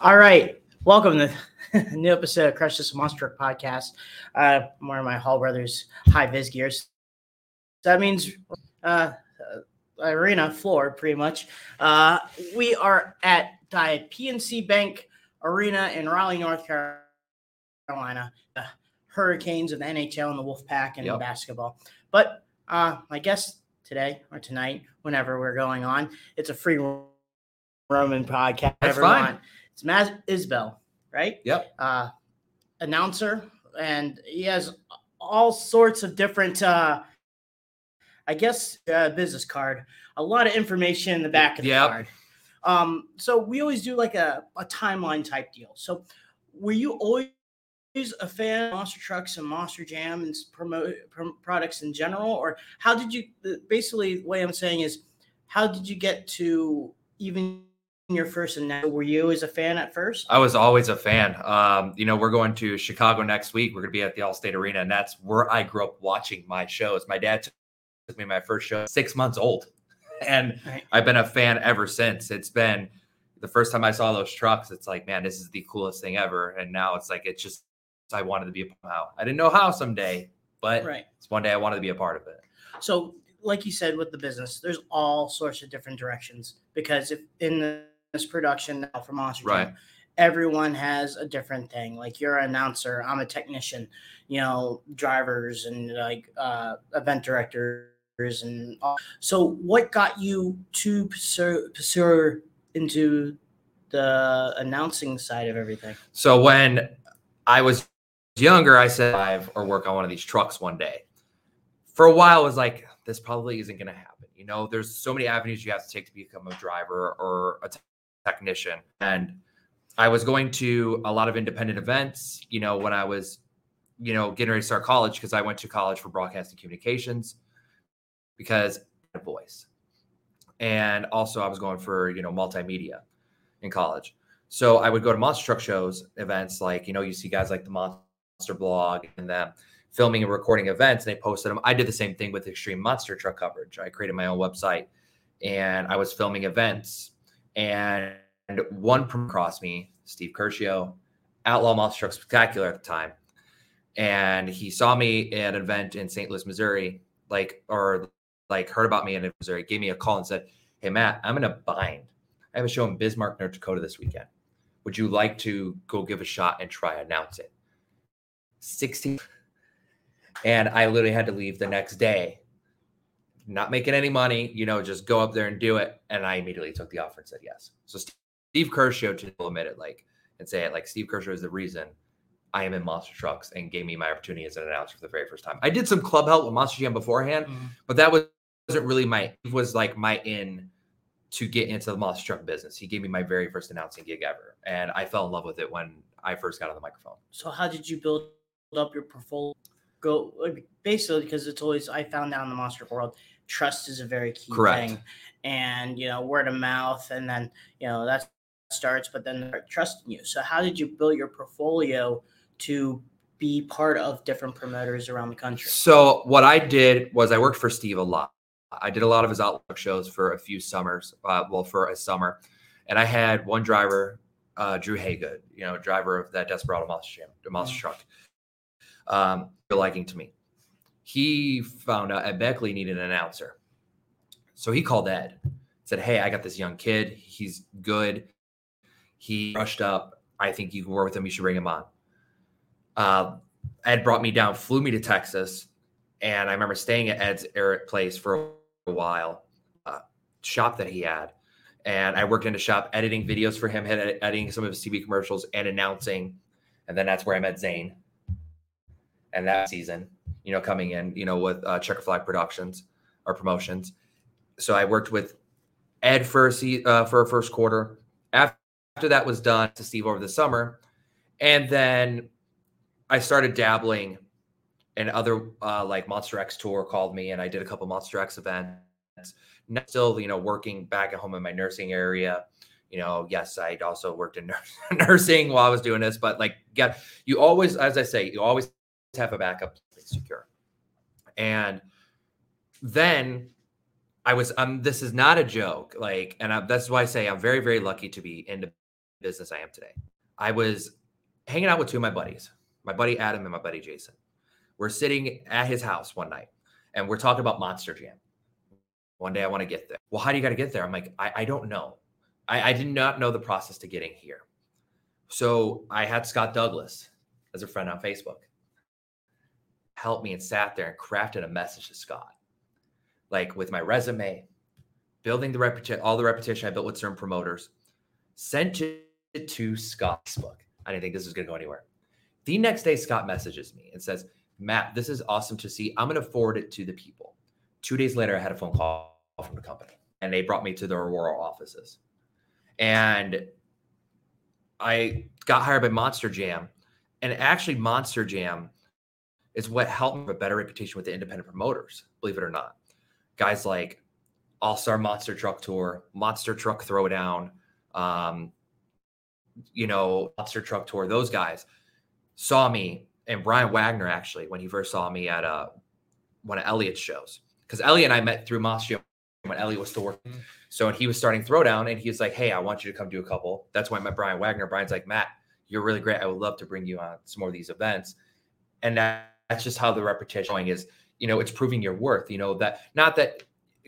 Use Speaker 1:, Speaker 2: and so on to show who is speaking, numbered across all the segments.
Speaker 1: All right. Welcome to the new episode of Crush This Monster Podcast. Uh, I'm wearing my Hall Brothers high vis gears. That means uh, uh, arena floor, pretty much. Uh, we are at the PNC Bank Arena in Raleigh, North Carolina. The Hurricanes of the NHL and the Wolfpack and
Speaker 2: Yep.
Speaker 1: basketball. But uh, my guest today or tonight, whenever we're going on, it's a free Roman podcast.
Speaker 2: That's fine.
Speaker 1: want. It's Matt Isbell, right?
Speaker 2: Yep.
Speaker 1: Uh, announcer, and he has all sorts of different, uh, I guess, uh, business card. A lot of information in the back of the
Speaker 2: Yep.
Speaker 1: card. Um, so we always do like a, a timeline type deal. So were you always a fan of monster trucks and monster jam and promote prom- products in general, or how did you? Basically, the way I'm saying is, how did you get to even your first? And now, were you as a fan at first?
Speaker 2: I was always a fan. Um, you know, we're going to Chicago next week. We're going to be at the Allstate Arena, and that's where I grew up watching my shows. My dad took me my first show six months old, and
Speaker 1: Right.
Speaker 2: I've been a fan ever since. It's been the first time I saw those trucks. It's like, man, this is the coolest thing ever. And now it's like it's just I wanted to be a part of how. I didn't know how someday, but
Speaker 1: Right.
Speaker 2: it's one day I wanted to be a part of it.
Speaker 1: So, like you said with the business, there's all sorts of different directions because if in the, this production now for Monster Jam,
Speaker 2: Right.
Speaker 1: everyone has a different thing. Like you're an announcer, I'm a technician, you know, drivers and like uh, event directors and all. so. What got you to pursue, pursue into the announcing side of everything?
Speaker 2: So when I was younger, I said drive or work on one of these trucks one day. For a while, I was like, this probably isn't going to happen. You know, there's so many avenues you have to take to become a driver or a technician. And I was going to a lot of independent events, you know, when I was, you know, getting ready to start college because I went to college for broadcasting communications because I had a voice. And also I was going for, you know, multimedia in college. So I would go to monster truck shows, events like, you know, you see guys like the Monster Blog and them filming and recording events, and they posted them. I did the same thing with Extreme Monster Truck coverage. I created my own website and I was filming events. And one prom- crossed me, Steve Curcio, Outlaw Monster Spectacular at the time. And he saw me at an event in St. Louis, Missouri, like, or like heard about me in Missouri, gave me a call and said, Hey, Matt, I'm in a bind. I have a show in Bismarck, North Dakota this weekend. Would you like to go give a shot and try announce it? 16. And I literally had to leave the next day, not making any money, you know, just go up there and do it. And I immediately took the offer and said yes. So Steve Kershaw to admit it, like, and say it, like, Steve Kershaw is the reason I am in Monster Trucks and gave me my opportunity as an announcer for the very first time. I did some club help with Monster Jam beforehand, mm-hmm. but that was, wasn't really my, it was like my in to get into the monster truck business. He gave me my very first announcing gig ever, and I fell in love with it when I first got on the microphone.
Speaker 1: So how did you build up your portfolio? Go basically because it's always I found out in the monster world, trust is a very key
Speaker 2: Correct.
Speaker 1: thing, and you know word of mouth, and then you know that starts, but then they're trusting you. So how did you build your portfolio to be part of different promoters around the country?
Speaker 2: So what I did was I worked for Steve a lot. I did a lot of his Outlaw shows for a few summers, uh, well, for a summer, and I had one driver, uh, Drew Haygood, you know, driver of that Desperado Monster Jam, the monster
Speaker 1: Mhm.
Speaker 2: truck, um, liking to me. He found out Ed Beckley needed an announcer, so he called Ed, said, "Hey, I got this young kid. He's good. He rushed up. I think you can work with him. You should bring him on." Uh, Ed brought me down, flew me to Texas, and I remember staying at Ed's air place for a while, uh, shop that he had, and I worked in a shop editing videos for him, editing some of his TV commercials and announcing, and then that's where I met Zane. And that season, you know, coming in, you know, with uh, Checker Flag Productions or promotions, so I worked with Ed for a se- uh, for a first quarter. After that was done to Steve over the summer, and then I started dabbling and other uh, like Monster X tour called me and I did a couple Monster X events. Now Still, you know, working back at home in my nursing area. You know, yes, I also worked in nurs- nursing while I was doing this, but like, yeah, you always, as I say, you always have a backup plan secure. And then I was, um, this is not a joke. Like, and that's why I say I'm very, very lucky to be in the business I am today. I was hanging out with two of my buddies, my buddy Adam and my buddy Jason. We're sitting at his house one night and we're talking about Monster Jam. One day I want to get there. Well, how do you got to get there? I'm like, I, I don't know. I, I did not know the process to getting here. So I had Scott Douglas as a friend on Facebook help me and sat there and crafted a message to Scott, like with my resume, building the repetition, all the repetition I built with certain promoters, sent it to Scott's book. I didn't think this was going to go anywhere. The next day, Scott messages me and says, Matt, this is awesome to see. I'm going to forward it to the people. Two days later, I had a phone call from the company and they brought me to their Aurora offices. And I got hired by Monster Jam. And actually, Monster Jam is what helped me have a better reputation with the independent promoters, believe it or not. Guys like All Star Monster Truck Tour, Monster Truck Throwdown, um, you know, Monster Truck Tour, those guys saw me and Brian Wagner actually when he first saw me at uh, one of Elliot's shows. Because Elliot and I met through Monster when Elliot was still working. Mm-hmm. So he was starting Throwdown and he was like, Hey, I want you to come do a couple. That's why I met Brian Wagner. Brian's like, Matt, you're really great. I would love to bring you on some more of these events. And that, that's just how the repetition going is, you know, it's proving your worth, you know, that not that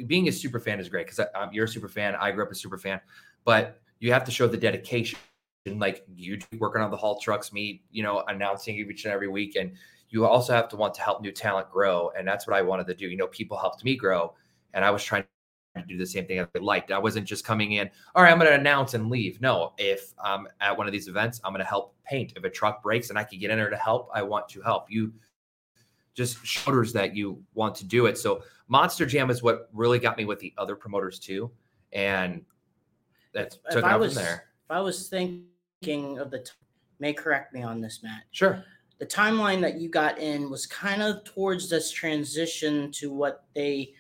Speaker 2: being a super fan is great because you're a super fan. I grew up a super fan, but you have to show the dedication. Like you working on the haul trucks, me, you know, announcing each and every week. And you also have to want to help new talent grow. And that's what I wanted to do. You know, people helped me grow. And I was trying to do the same thing I liked. I wasn't just coming in, all right, I'm going to announce and leave. No, if I'm at one of these events, I'm going to help paint. If a truck breaks and I can get in there to help, I want to help. You just shoulders that you want to do it. So Monster Jam is what really got me with the other promoters too, and that took
Speaker 1: was,
Speaker 2: from there.
Speaker 1: If I was thinking of the, t- may correct me on this, Matt.
Speaker 2: Sure.
Speaker 1: The timeline that you got in was kind of towards this transition to what they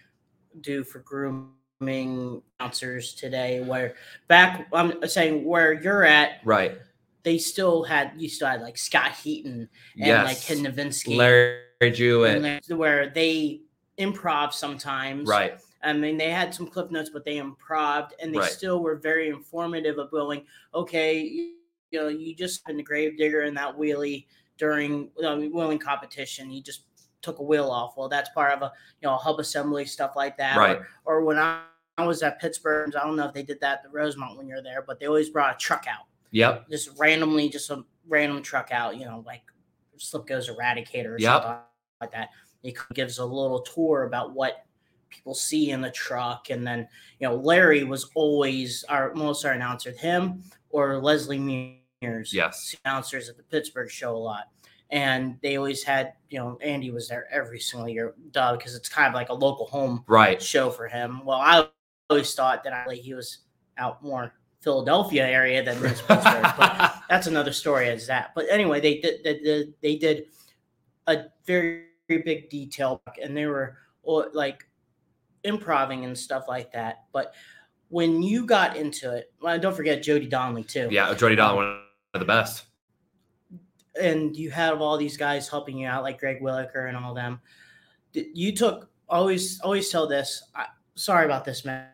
Speaker 1: do for grooming announcers today. Where back, I'm saying where you're at,
Speaker 2: right?
Speaker 1: They still had you still had like Scott Heaton and yes. like Ken Nowinski,
Speaker 2: Larry Jewett,
Speaker 1: where they improv sometimes.
Speaker 2: Right.
Speaker 1: I mean, they had some cliff notes, but they improv and they right. still were very informative of going, okay, you know, you just been the grave digger in that wheelie during uh, wheeling competition. You just took a wheel off. Well, that's part of a you know hub assembly stuff like that.
Speaker 2: Right.
Speaker 1: Or, or when I, I was at Pittsburgh, I don't know if they did that at the Rosemont when you're there, but they always brought a truck out.
Speaker 2: Yep.
Speaker 1: Just randomly, just a random truck out. You know, like Slip Goes Eradicator or
Speaker 2: yep.
Speaker 1: something like that. He gives a little tour about what people see in the truck. And then, you know, Larry was always our most our announcer, him or Leslie Mears.
Speaker 2: Yes.
Speaker 1: Announcers at the Pittsburgh show a lot. And they always had, you know, Andy was there every single year, duh, because it's kind of like a local home
Speaker 2: right
Speaker 1: show for him. Well, I always thought that I, like, he was out more Philadelphia area than Pittsburgh, but that's another story as that. But anyway, they did, they did, they did a very big detail and they were like improving and stuff like that. But when you got into it, well, don't forget Jody Donnelly too.
Speaker 2: Yeah, Jody Donnelly, one of the best.
Speaker 1: And you have all these guys helping you out, like Greg Whitaker and all them. You took always always tell this. I, sorry about this, Matt.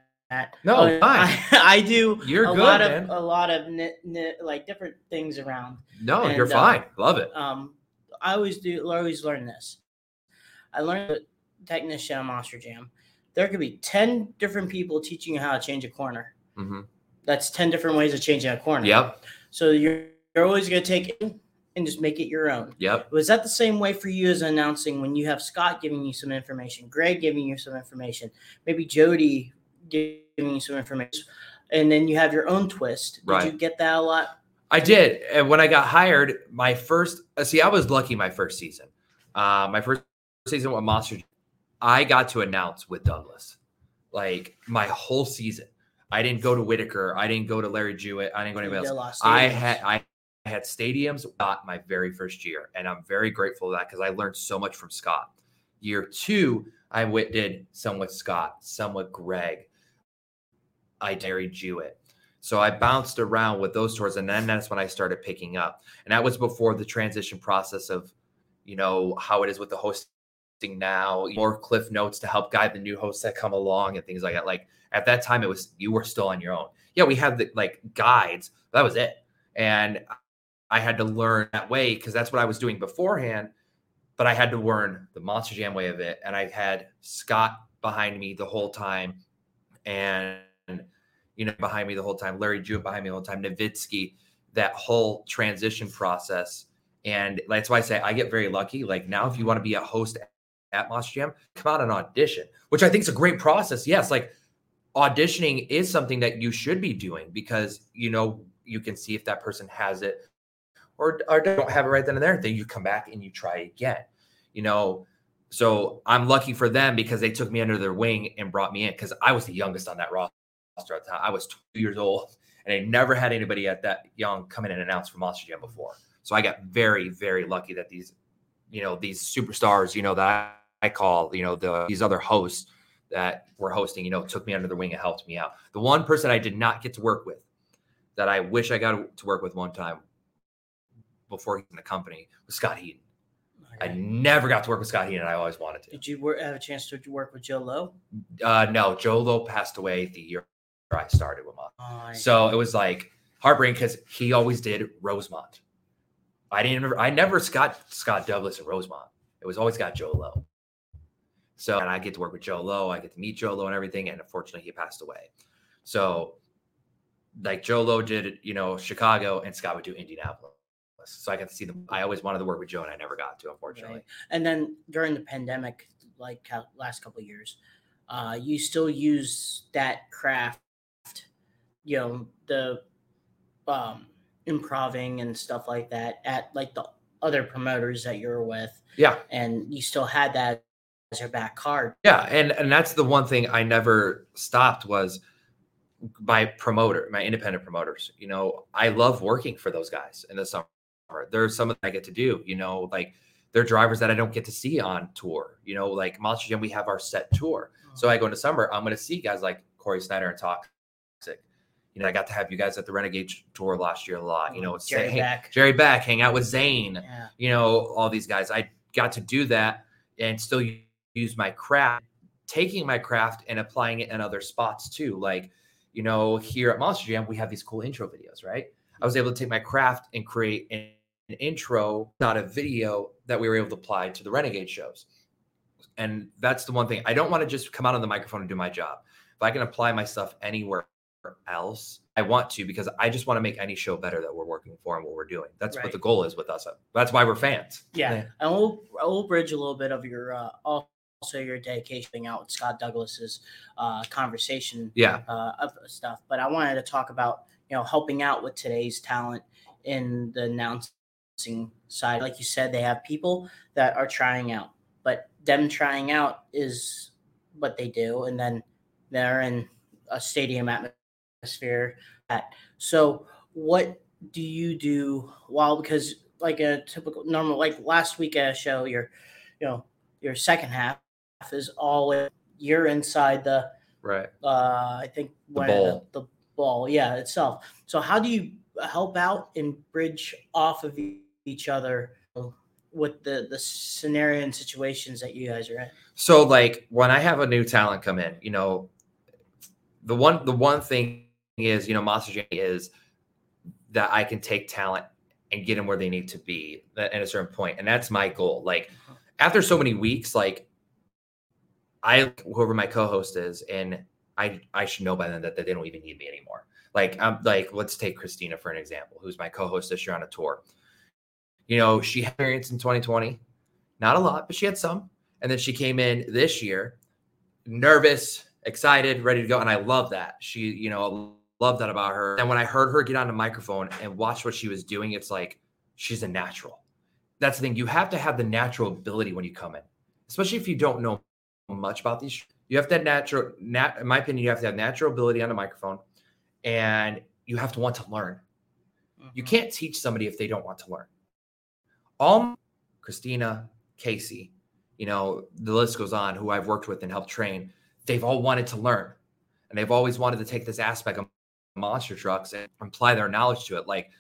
Speaker 2: No,
Speaker 1: I, I, I, do.
Speaker 2: You're
Speaker 1: a
Speaker 2: good,
Speaker 1: lot
Speaker 2: man.
Speaker 1: of a lot of like different things around.
Speaker 2: No, and, you're fine. Uh, Love it.
Speaker 1: Um, I always do. Always learn this. I learned a technician on Monster Jam. There could be 10 different people teaching you how to change a corner.
Speaker 2: Mm-hmm.
Speaker 1: That's 10 different ways of changing a corner.
Speaker 2: Yep.
Speaker 1: So you're, you're always going to take it and just make it your own.
Speaker 2: Yep.
Speaker 1: Was that the same way for you as announcing when you have Scott giving you some information, Greg giving you some information, maybe Jody giving you some information, and then you have your own twist? Did
Speaker 2: right.
Speaker 1: you get that a lot?
Speaker 2: I did. And when I got hired, my first, see, I was lucky my first season. Uh, my first season with Monster, I got to announce with Douglas like my whole season. I didn't go to Whitaker. I didn't go to Larry Jewett. I didn't go anywhere else. I had I had stadiums not my very first year, and I'm very grateful for that because I learned so much from Scott. Year two, I did some with Scott, some with Greg. I Larry Jewett. So I bounced around with those tours, and then that's when I started picking up. And that was before the transition process of, you know, how it is with the hosting now, more cliff notes to help guide the new hosts that come along and things like that. Like at that time, it was you were still on your own. Yeah, we had the like guides. that was it. And I had to learn that way because that's what I was doing beforehand. But I had to learn the Monster Jam way of it. And I had Scott behind me the whole time. And, you know, behind me the whole time, Larry Jewett behind me the whole time, Nowitzki, that whole transition process. And that's why I say I get very lucky. Like now, if you want to be a host at Monster Jam, come out and audition, which I think is a great process. Yes, like auditioning is something that you should be doing because you know you can see if that person has it or, or don't have it right then and there. Then you come back and you try again. You know, so I'm lucky for them because they took me under their wing and brought me in because I was the youngest on that roster at the time. I was two years old and I never had anybody at that young come in and announce for Monster Jam before. So I got very, very lucky that these, you know, these superstars, you know, that I call, you know, the these other hosts that were hosting, you know, took me under the wing and helped me out. The one person I did not get to work with that I wish I got to work with one time before he's in the company was Scott Heaton. I never got to work with Scott Heaton. I always wanted to.
Speaker 1: Did you work, have a chance to work with Joe Lowe?
Speaker 2: Uh, no, Joe Lowe passed away the year I started with him. Oh, so it was like heartbreaking because he always did Rosemont. I didn't. Remember, I never Scott Scott Douglas at Rosemont. It was always got Joe Lowe. So, and I get to work with Joe Lowe. I get to meet Joe Lowe and everything. And unfortunately, he passed away. So, like Joe Lowe did, you know, Chicago, and Scott would do Indianapolis. So I got to see them. I always wanted to work with Joe, and I never got to, unfortunately. Right.
Speaker 1: And then during the pandemic, like last couple years, uh, you still use that craft, you know, the um, improving and stuff like that at like the other promoters that you're with.
Speaker 2: Yeah.
Speaker 1: And you still had that your back card.
Speaker 2: Yeah, and and that's the one thing I never stopped was my promoter, my independent promoters. You know, I love working for those guys in the summer. There's some that I get to do. You know, like they're drivers that I don't get to see on tour. You know, like Monster Jam, we have our set tour. So oh. I go into summer, I'm going to see guys like Corey Snyder and Toxic. You know, I got to have you guys at the Renegade tour last year a lot. You oh, know,
Speaker 1: Jerry
Speaker 2: say,
Speaker 1: Beck,
Speaker 2: Jerry Beck, hang out with Zane.
Speaker 1: Yeah.
Speaker 2: You know, all these guys. I got to do that and still use my craft, taking my craft and applying it in other spots too. Like, you know, here at Monster Jam, we have these cool intro videos, right? I was able to take my craft and create an, an intro, not a video that we were able to apply to the Renegade shows. And that's the one thing I don't want to just come out on the microphone and do my job. If I can apply my stuff anywhere else, I want to because I just want to make any show better that we're working for and what we're doing. That's right. what the goal is with us. That's why we're fans.
Speaker 1: Yeah, yeah. and we'll we'll bridge a little bit of your uh, also your dedication out with Scott Douglas's uh, conversation,
Speaker 2: yeah,
Speaker 1: uh, of stuff. But I wanted to talk about you know helping out with today's talent in the announcing side. Like you said, they have people that are trying out, but them trying out is what they do, and then they're in a stadium atmosphere. At so, what do you do while because like a typical normal like last week at a show, your you know your second half is all you're inside the
Speaker 2: right.
Speaker 1: Uh, I think
Speaker 2: the ball.
Speaker 1: The, the ball, yeah, itself. So how do you help out and bridge off of each other with the the scenario and situations that you guys are in?
Speaker 2: So like when I have a new talent come in, you know, the one the one thing is you know Monster Jam is that I can take talent and get them where they need to be at a certain point, and that's my goal. Like uh-huh. after so many weeks, like I whoever my co-host is, and I I should know by then that, that they don't even need me anymore. Like I'm like let's take Christina for an example, who's my co-host this year on a tour. You know, she had experience in 2020, not a lot, but she had some. And then she came in this year, nervous, excited, ready to go, and I love that. She, you know, love that about her. And when I heard her get on the microphone and watch what she was doing, it's like she's a natural. That's the thing. You have to have the natural ability when you come in, especially if you don't know much about these. You have to have natural, nat, in my opinion, you have to have natural ability on the microphone, and you have to want to learn. Mm-hmm. You can't teach somebody if they don't want to learn. All Christina, Casey, you know, the list goes on, who I've worked with and helped train, they've all wanted to learn. And they've always wanted to take this aspect of monster trucks and apply their knowledge to it. Like,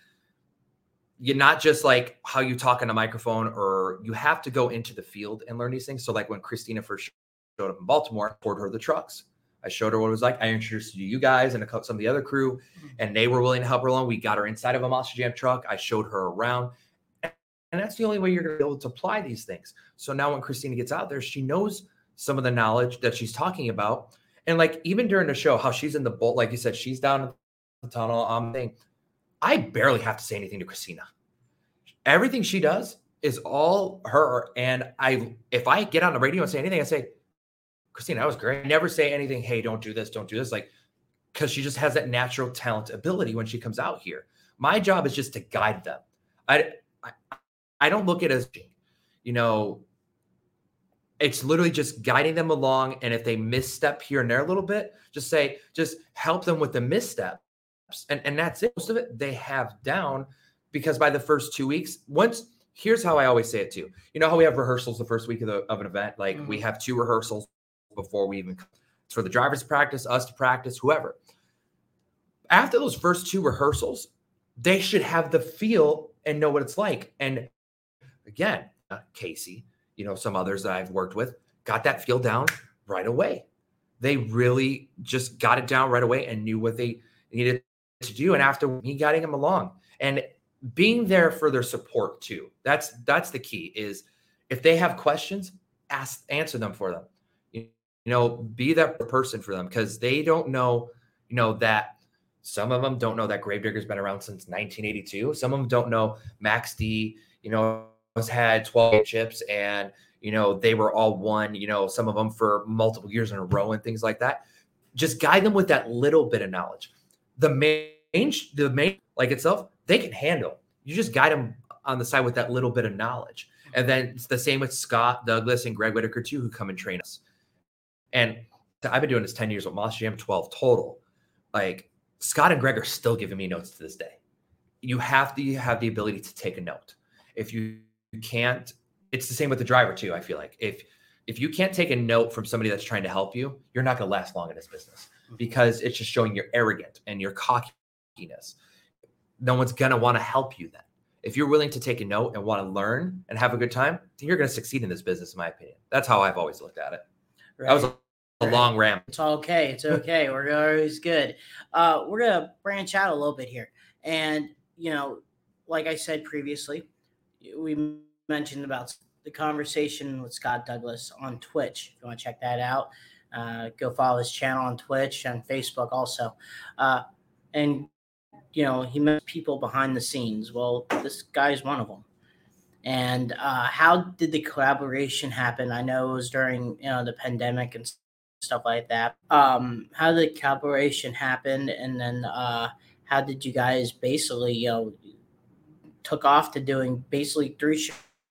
Speaker 2: you're not just like how you talk on a microphone, or you have to go into the field and learn these things. So, like when Christina first showed up in Baltimore, poured her the trucks. I showed her what it was like. I introduced her to you guys and a couple, some of the other crew, mm-hmm. and they were willing to help her along. We got her inside of a Monster Jam truck. I showed her around. And that's the only way you're going to be able to apply these things. So now when Christina gets out there, she knows some of the knowledge that she's talking about. And like even during the show, how she's in the bolt, like you said, she's down in the tunnel. I'm thing. I barely have to say anything to Christina. Everything she does is all her. And I, if I get on the radio and say anything, I say, Christina, that was great. I never say anything. Hey, don't do this. Don't do this. Like, because she just has that natural talent ability when she comes out here. My job is just to guide them. I, I, I don't look at it as, you know, it's literally just guiding them along. And if they misstep here and there a little bit, just say, just help them with the missteps. And, and that's it. Most of it they have down because by the first two weeks, once here's how I always say it too. You know how we have rehearsals the first week of, the, of an event? Like mm-hmm. we have two rehearsals before we even it's for the drivers to practice, us to practice, whoever. After those first two rehearsals, they should have the feel and know what it's like. And again, uh, Casey, you know, some others that I've worked with got that feel down right away. They really just got it down right away and knew what they needed to do. And after me guiding them along and being there for their support too. That's that's the key is if they have questions, ask answer them for them. You, know, be that person for them because they don't know, you know, that some of them don't know that Gravedigger's been around since 1982. Some of them don't know Max D, you know, has had 12 chips and you know they were all one you know some of them for multiple years in a row and things like that. Just guide them with that little bit of knowledge. The main the main like itself they can handle. You just guide them on the side with that little bit of knowledge. And then it's the same with scott douglas and greg whitaker too who come and train us and i've been doing this 10 years with Monster Jam 12 total. Like scott and greg are still giving me notes to this day. You have to have the ability to take a note. If you can't it's the same with the driver too i feel like. If if you can't take a note from somebody that's trying to help you you're not going to last long in this business mm-hmm. because it's just showing you're arrogant and your cockiness. No one's going to want to help you then. If you're willing to take a note and want to learn and have a good time you're going to succeed in this business in my opinion. That's how i've always looked at it right. that was a, a right. long ram
Speaker 1: it's okay it's okay we're always good uh, we're going to branch out a little bit here and you know like i said previously we mentioned about the conversation with Scott Douglas on Twitch. If you want to check that out, uh, go follow his channel on Twitch and Facebook also. Uh, and you know he met people behind the scenes. Well, this guy's one of them. And uh, how did the collaboration happen? I know it was during you know the pandemic and stuff like that. Um, how did the collaboration happen? And then uh, how did you guys basically you know took off to doing basically three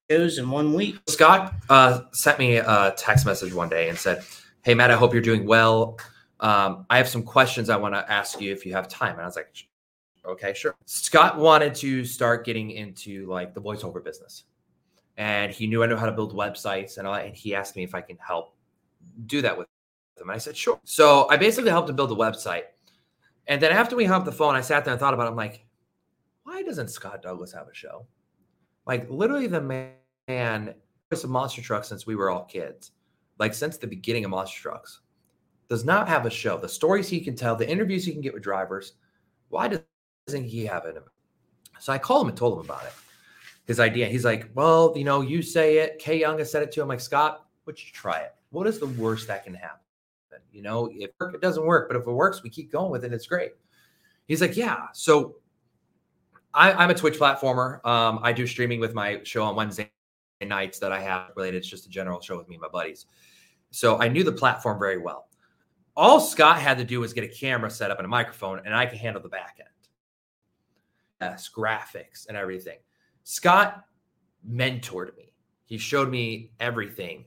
Speaker 1: shows in one week.
Speaker 2: Scott uh, sent me a text message one day and said, "Hey Matt, I hope you're doing well. Um, I have some questions I want to ask you if you have time." And I was like, "Okay, sure." Scott wanted to start getting into like the voiceover business, and he knew I know how to build websites and all. And he asked me if I can help do that with him. And I said, "Sure." So I basically helped him build a website. And then after we hung up the phone, I sat there and thought about it. I'm like, why doesn't Scott Douglas have a show? Like literally the man was a monster truck since we were all kids. Like since the beginning of monster trucks. Does not have a show. The stories he can tell, the interviews he can get with drivers. Why doesn't he have it? So I called him and told him about it. His idea. He's like, well, you know, you say it. Kay Young has said it to him. Like, Scott, would you try it? What is the worst that can happen? You know, if it doesn't work, but if it works, we keep going with it. It's great. He's like, yeah. So I, am a Twitch platformer. Um, I do streaming with my show on Wednesday nights that I have related. It's just a general show with me and my buddies. So I knew the platform very well. All Scott had to do was get a camera set up and a microphone, and I could handle the back end. Graphics and everything. Scott mentored me. He showed me everything,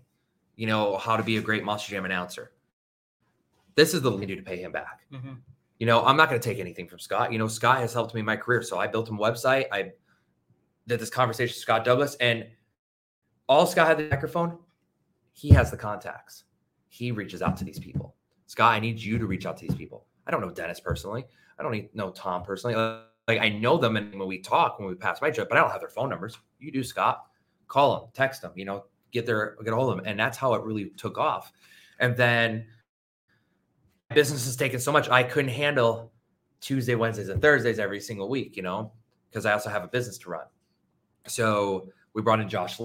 Speaker 2: you know, how to be a great Monster Jam announcer. This is the thing to do to pay him back. Mm-hmm you know, I'm not going to take anything from Scott. You know, Scott has helped me in my career. So I built him a website. I did this conversation with Scott Douglas, and all Scott had the microphone, he has the contacts. He reaches out to these people. Scott, I need you to reach out to these people. I don't know Dennis personally. I don't know Tom personally. Like I know them, and when we talk, when we pass by each other, but I don't have their phone numbers. You do, Scott. Call them, text them. You know, get their get a hold of them, and that's how it really took off. And then business has taken so much, I couldn't handle Tuesday, Wednesdays, and Thursdays every single week, you know, because I also have a business to run. So we brought in Josh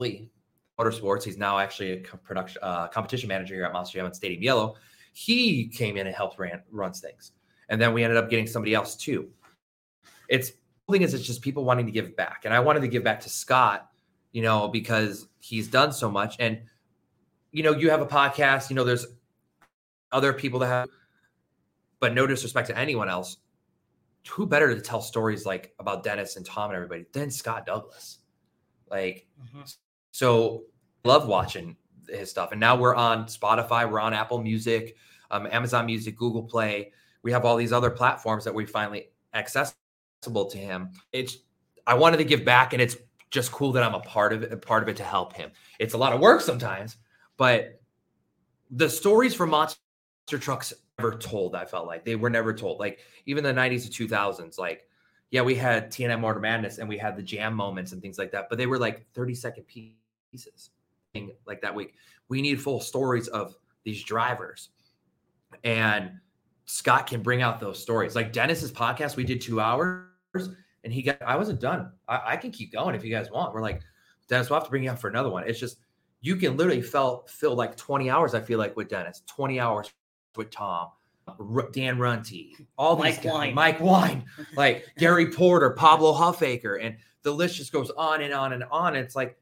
Speaker 2: Lee, Motorsports. He's now actually a production uh, competition manager here at Monster Jam and Stadium Yellow. He came in and helped ran runs things, and then we ended up getting somebody else too. It's the thing is, it's just people wanting to give back, and I wanted to give back to Scott, you know, because he's done so much, and you know, you have a podcast, you know, there's other people that have, but no disrespect to anyone else. Who better to tell stories like about Dennis and Tom and everybody than Scott Douglas? Like, mm-hmm. so love watching his stuff. And now we're on Spotify, we're on Apple Music, um, Amazon Music, Google Play. We have all these other platforms that we finally accessible to him. It's I wanted to give back, and it's just cool that I'm a part of it, a part of it to help him. It's a lot of work sometimes, but the stories from Monster Trucks never told. I felt like they were never told. Like even the 90s to 2000s, like yeah, we had TNM Motor Madness and we had the jam moments and things like that, but they were like 30 second pieces like that week. We need full stories of these drivers. And Scott can bring out those stories. Like Dennis's podcast, we did two hours and he got, I wasn't done. I, I can keep going if you guys want. We're like, Dennis, we'll have to bring you out for another one. It's just, you can literally fill, fill like 20 hours, I feel like, with Dennis, 20 hours with Tom, Dan Runte, all Mike these Wine, Mike Wine, like Gary Porter, Pablo Huffaker, and the list just goes on and on and on. And it's like,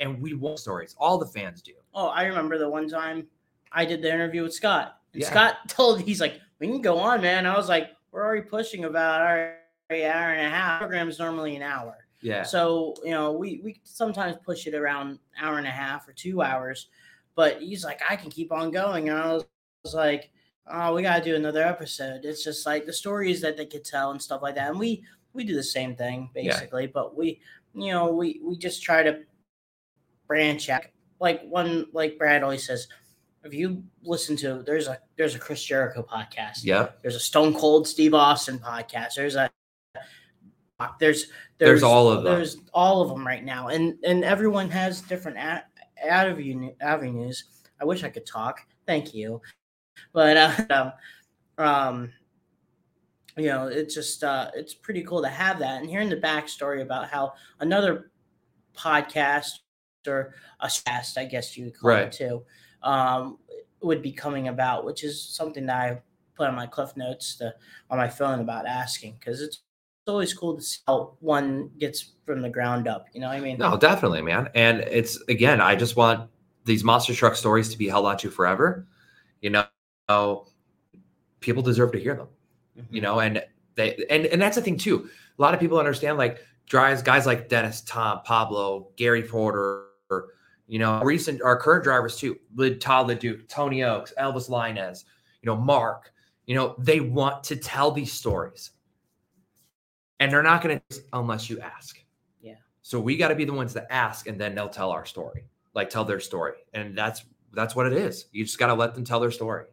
Speaker 2: and we want stories. All the fans do.
Speaker 1: Oh, I remember the one time I did the interview with Scott. And yeah. Scott told he's like, we can go on, man. I was like, we're already pushing about our hour and a half. Program is normally an hour.
Speaker 2: Yeah.
Speaker 1: So, you know, we we sometimes push it around hour and a half or two hours. But he's like, I can keep on going. And I was, was like, oh, we gotta do another episode. It's just like the stories that they could tell and stuff like that. And we we do the same thing basically, yeah. but we you know, we we just try to branch out. Like one like Brad always says, if you listen to there's a there's a Chris Jericho podcast.
Speaker 2: Yeah.
Speaker 1: There's a Stone Cold Steve Austin podcast. There's a there's
Speaker 2: there's, there's all of
Speaker 1: them. There's all of them right now, and and everyone has different avenue, avenues. I wish I could talk. Thank you, but uh, um, um, you know, it's just uh, it's pretty cool to have that, and hearing the backstory about how another podcast or a cast, I guess you would call right. it too, um, would be coming about, which is something that I put on my cliff notes to, on my phone about asking because it's always cool to see how one gets from the ground up. You know what I mean?
Speaker 2: No, definitely, man. And it's again, I just want these monster truck stories to be held on to forever. You know, people deserve to hear them. Mm-hmm. You know, and they and and that's the thing too. A lot of people understand like drives guys like Dennis, Tom, Pablo, Gary Porter, you know, recent our current drivers too, Lid Todd LeDuc, Tony Oaks, Elvis Lainez, you know, Mark. You know, they want to tell these stories and they're not going to unless you ask.
Speaker 1: Yeah.
Speaker 2: So we got to be the ones that ask, and then they'll tell our story, like tell their story, and that's that's what it is. You just got to let them tell their story,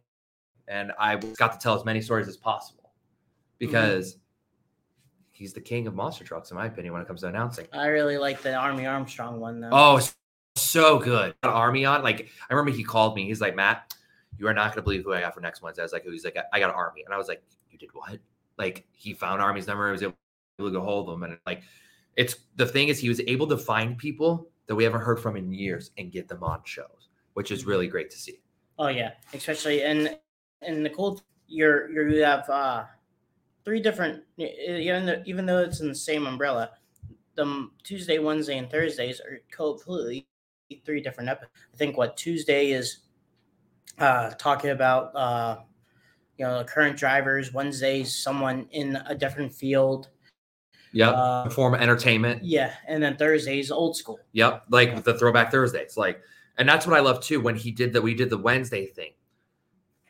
Speaker 2: and I got to tell as many stories as possible because. Mm-hmm. He's the king of monster trucks, in my opinion, when it comes to announcing.
Speaker 1: I really like the Army Armstrong one, though.
Speaker 2: Oh, so good. Army on. Like, I remember he called me. He's like, Matt, you are not going to believe who I got for next Wednesday. I was like, he's like, I got an Army. And I was like, you did what? Like, he found Army's number. He was able able to get hold them. And like, it's the thing is, he was able to find people that we haven't heard from in years and get them on shows, which is really great to see.
Speaker 1: Oh yeah, especially and and the cool you're you have uh three different even though, even though it's in the same umbrella, the Tuesday, Wednesday, and Thursdays are completely three different episodes. I think what Tuesday is uh talking about uh you know current drivers. Wednesdays someone in a different field
Speaker 2: Yep. Uh, Form entertainment.
Speaker 1: Yeah. And then Thursdays, old school.
Speaker 2: Yep. Like yeah. the throwback Thursdays. Like, and that's what I love too. When he did that, we did the Wednesday thing.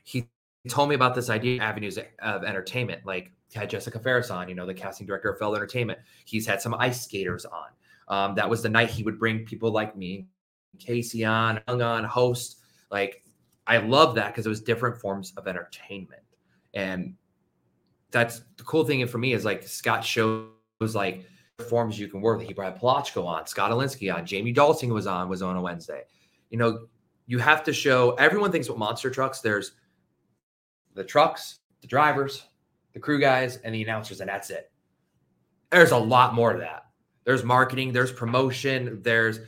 Speaker 2: He told me about this idea avenues of entertainment. Like had Jessica Ferris on, you know, the casting director of Feld Entertainment. He's had some ice skaters on. Um, that was the night he would bring people like me, Casey on, hung on, host. Like, I love that because it was different forms of entertainment. And that's the cool thing for me is like Scott showed was like forms you can work. He brought Plotchko on, Scott Alinsky on, Jamie Dalting was on, was on a Wednesday. You know, you have to show everyone thinks with monster trucks, there's the trucks, the drivers, the crew guys, and the announcers, and that's it. There's a lot more to that. There's marketing, there's promotion, there's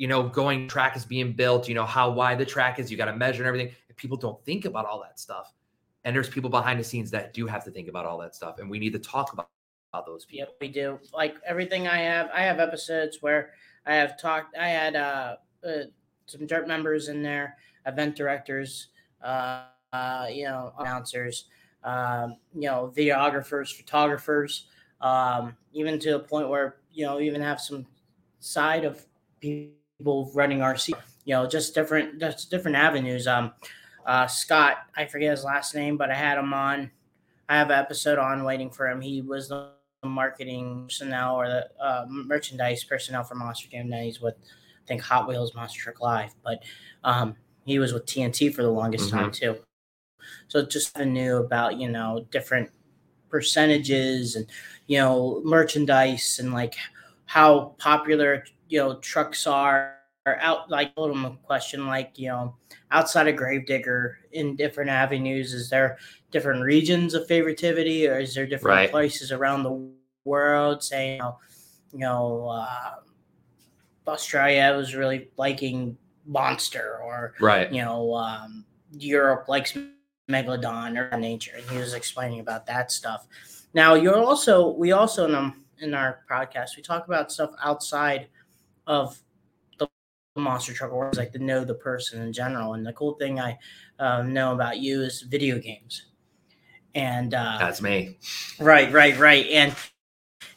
Speaker 2: you know, going track is being built, you know, how wide the track is, you got to measure and everything. And people don't think about all that stuff. And there's people behind the scenes that do have to think about all that stuff. And we need to talk about, about those people.
Speaker 1: Yep, we do. Like everything I have, I have episodes where I have talked, I had uh, uh some dirt members in there, event directors, uh, uh you know, announcers, um, you know, videographers, photographers, um, even to a point where, you know, even have some side of people people running RC, you know, just different, just different avenues. Um, uh, Scott, I forget his last name, but I had him on. I have an episode on waiting for him. He was the marketing personnel or the uh, merchandise personnel for Monster Jam. Now he's with, I think, Hot Wheels Monster Truck Live, but um, he was with TNT for the longest mm-hmm. time too. So just knew about you know different percentages and you know merchandise and like how popular you know trucks are, are out like a little question like you know outside of gravedigger in different avenues is there different regions of favoritivity or is there different right. places around the world? Saying you know, you know uh, australia was really liking monster or
Speaker 2: right.
Speaker 1: you know um, europe likes megalodon or nature and he was explaining about that stuff. Now you're also we also in, um, in our podcast we talk about stuff outside of monster truck wars, like to know the person in general. And the cool thing I uh, know about you is video games. And uh,
Speaker 2: that's me.
Speaker 1: Right, right, right. And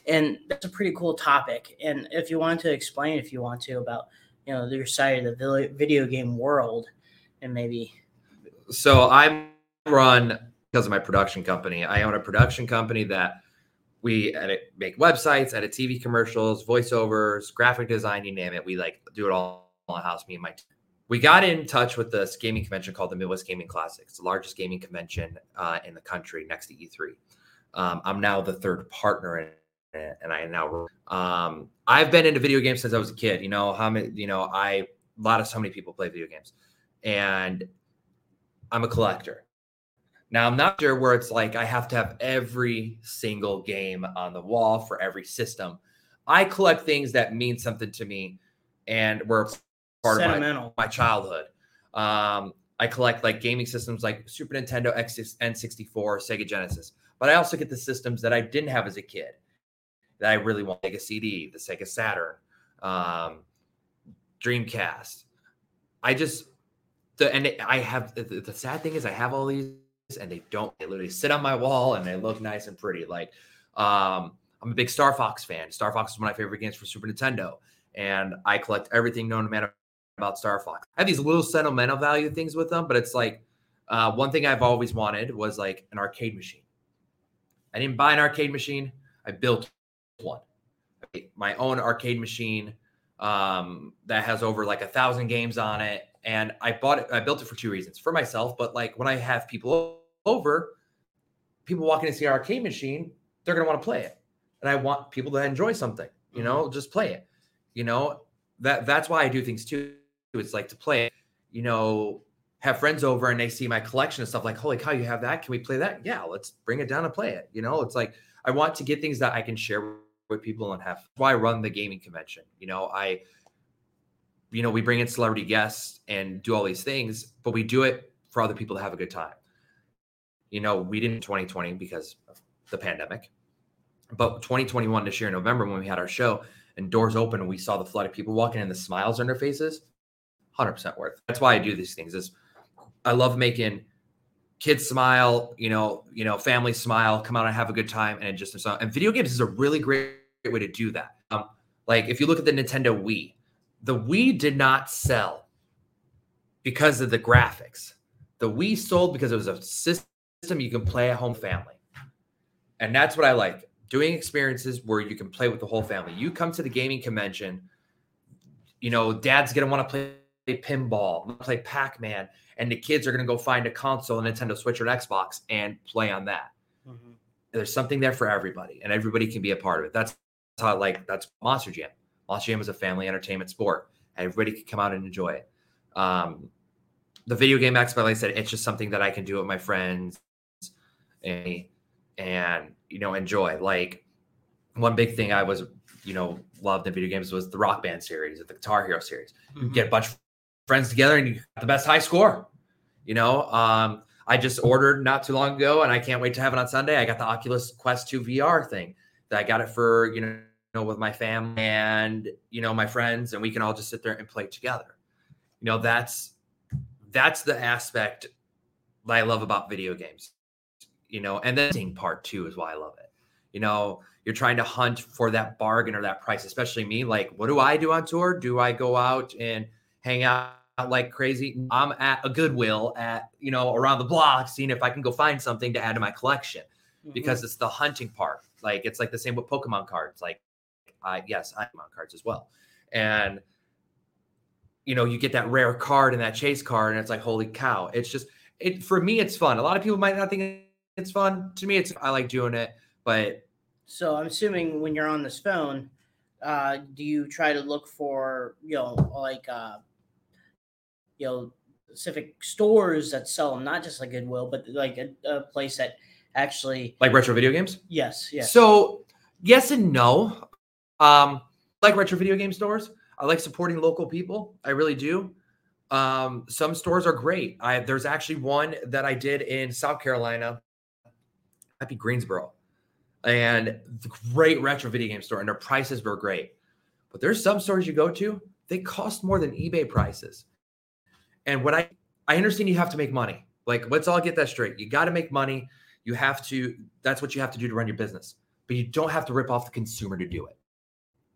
Speaker 1: and that's a pretty cool topic. And if you want to explain, if you want to, about you know your side of the video game world, and maybe.
Speaker 2: So I run because of my production company. I own a production company that we edit, make websites, edit TV commercials, voiceovers, graphic design, you name it. We like do it all house. Me and my. We got in touch with this gaming convention called the Midwest Gaming Classic. It's the largest gaming convention uh, in the country, next to E3. Um, I'm now the third partner in it, and I now um, I've been into video games since I was a kid. You know how many? You know I a lot of so many people play video games, and I'm a collector. Now, I'm not sure where it's like I have to have every single game on the wall for every system. I collect things that mean something to me and were part of my, my childhood. Um, I collect like gaming systems like Super Nintendo, X, N64, Sega Genesis, but I also get the systems that I didn't have as a kid that I really want. like a CD, the Sega Saturn, um, Dreamcast. I just the and I have the, the sad thing is I have all these and they don't they literally sit on my wall and they look nice and pretty like um i'm a big star fox fan star fox is one of my favorite games for super nintendo and i collect everything known to man about star fox i have these little sentimental value things with them but it's like uh, one thing i've always wanted was like an arcade machine i didn't buy an arcade machine i built one my own arcade machine um, that has over like a thousand games on it and I bought it. I built it for two reasons: for myself, but like when I have people over, people walking to see our arcade machine, they're gonna want to play it, and I want people to enjoy something. You know, mm-hmm. just play it. You know, that that's why I do things too. It's like to play. You know, have friends over and they see my collection of stuff. Like, holy cow, you have that? Can we play that? Yeah, let's bring it down and play it. You know, it's like I want to get things that I can share with people and have. That's why I run the gaming convention. You know, I you know, we bring in celebrity guests and do all these things, but we do it for other people to have a good time. You know, we didn't 2020 because of the pandemic, but 2021 this year in November when we had our show and doors open and we saw the flood of people walking in, the smiles on their faces, 100% worth. That's why I do these things. Is I love making kids smile, you know, you know, family smile, come out and have a good time, and just and video games is a really great way to do that. Um, like if you look at the Nintendo Wii, the Wii did not sell because of the graphics. The Wii sold because it was a system you can play at home family. And that's what I like doing experiences where you can play with the whole family. You come to the gaming convention, you know, dad's to want to play pinball, play Pac Man, and the kids are going to go find a console, a Nintendo Switch or an Xbox, and play on that. Mm-hmm. There's something there for everybody, and everybody can be a part of it. That's how I like that's Monster Jam. Monster Jam is a family entertainment sport. Everybody can come out and enjoy it. Um, the video game aspect, like I said, it's just something that I can do with my friends and and you know enjoy. Like one big thing I was you know loved in video games was the Rock Band series, the Guitar Hero series. You
Speaker 1: Mhm.
Speaker 2: get a bunch of friends together and you get the best high score. You know, um, I just ordered not too long ago, and I can't wait to have it on Sunday. I got the Oculus Quest 2 VR thing that I got it for you know, with my family and you know my friends, and we can all just sit there and play together. You know, that's that's the aspect that I love about video games. You know, and then the part two is why I love it. You know, you're trying to hunt for that bargain or that price, especially me. Like, what do I do on tour? Do I go out and hang out like crazy? I'm at a Goodwill at, you know, around the block, seeing if I can go find something to add to my collection
Speaker 1: Mhm.
Speaker 2: because it's the hunting part. Like, it's like the same with Pokemon cards. Like, I, yes, I Pokemon cards as well. And, you know, you get that rare card and that chase card, and it's like, holy cow. It's just, it for me, it's fun. A lot of people might not think it's fun. To me, it's, I like doing it, but
Speaker 1: So I'm assuming when you're on this phone, uh, do you try to look for you know like uh, you know specific stores that sell them, not just like Goodwill, but like a, a place that actually
Speaker 2: like retro video games.
Speaker 1: yes yes
Speaker 2: So yes and no. Um, like retro video game stores. I like supporting local people. I really do. Um, some stores are great. I there's actually one that I did in South Carolina, happy Greensboro, and the great retro video game store, and their prices were great. But there's some stores you go to, they cost more than eBay prices. And what I I understand you have to make money. Like, let's all get that straight. You got to make money. You have to, that's what you have to do to run your business. But you don't have to rip off the consumer to do it.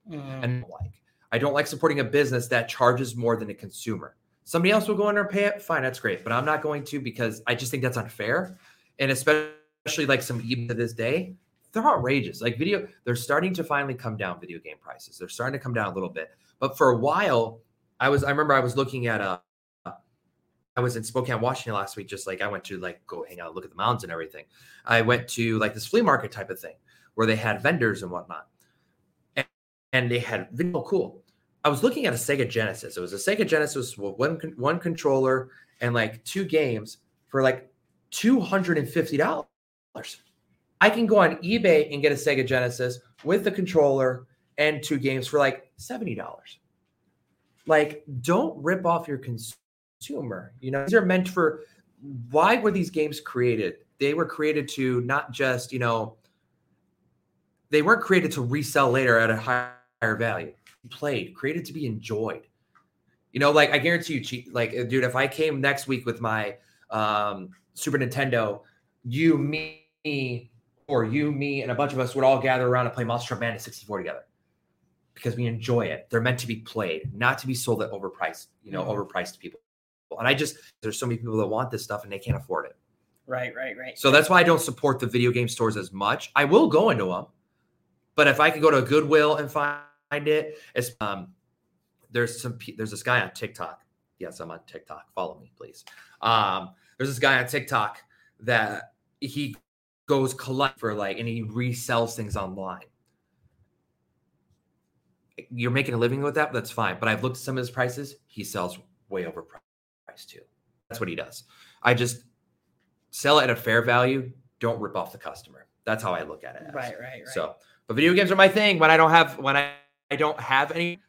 Speaker 1: Mhm.
Speaker 2: And like, I don't like supporting a business that charges more than a consumer. Somebody else will go in there and pay it. Fine, that's great. But I'm not going to because I just think that's unfair. And especially like some even to this day, they're outrageous. Like video, they're starting to finally come down video game prices. They're starting to come down a little bit. But for a while, I was I remember I was looking at a I was in Spokane, Washington last week, just like I went to like go hang out, look at the mountains and everything. I went to like this flea market type of thing where they had vendors and whatnot. And, and they had video cool. I was looking at a Sega Genesis. It was a Sega Genesis with one one controller and like two games for like two hundred and fifty dollars. I can go on eBay and get a Sega Genesis with the controller and two games for like seventy dollars. Like, don't rip off your consumer. You know, these are meant for. Why were these games created? They were created to not just you know. They weren't created to resell later at a higher value. Played, created to be enjoyed. You know, like I guarantee you, cheat. Like, uh, dude, if I came next week with my um, Super Nintendo, you, me, or you, me, and a bunch of us would all gather around and play Monster Madness 64 together because we enjoy it. They're meant to be played, not to be sold at overpriced, you know,
Speaker 1: Mhm.
Speaker 2: overpriced to people. And I just there's so many people that want this stuff and they can't afford it.
Speaker 1: right right right
Speaker 2: So that's why I don't support the video game stores as much. I will go into them, but if I could go to a Goodwill and find it, it's um, there's some there's this guy on TikTok. Yes, I'm on TikTok. Follow me, please. Um, there's this guy on TikTok that he goes collect for like and he resells things online. You're making a living with that, that's fine. But I've looked at some of his prices. He sells way overpriced too. That's what he does. I just sell it at a fair value. Don't rip off the customer. That's how I look at it. as.
Speaker 1: right right right
Speaker 2: So, but video games are my thing. When I don't have when I, I don't have any,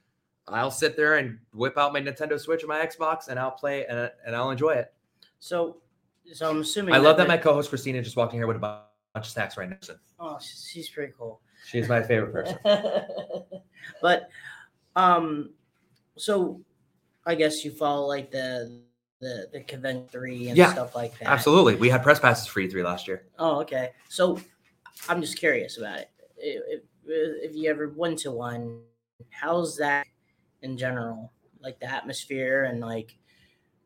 Speaker 2: I'll sit there and whip out my Nintendo Switch or my Xbox and I'll play and, and I'll enjoy it.
Speaker 1: so so I'm assuming
Speaker 2: I love that my co-host Christina just walked in here with a bunch of snacks right next to.
Speaker 1: oh she's pretty cool
Speaker 2: She's my favorite person.
Speaker 1: but um so i guess you follow like the the the convention three and
Speaker 2: Yeah,
Speaker 1: stuff like that
Speaker 2: Absolutely, we had press passes for E3 last year.
Speaker 1: oh okay so i'm just curious about it if, if you ever went to one how's that in general like the atmosphere and like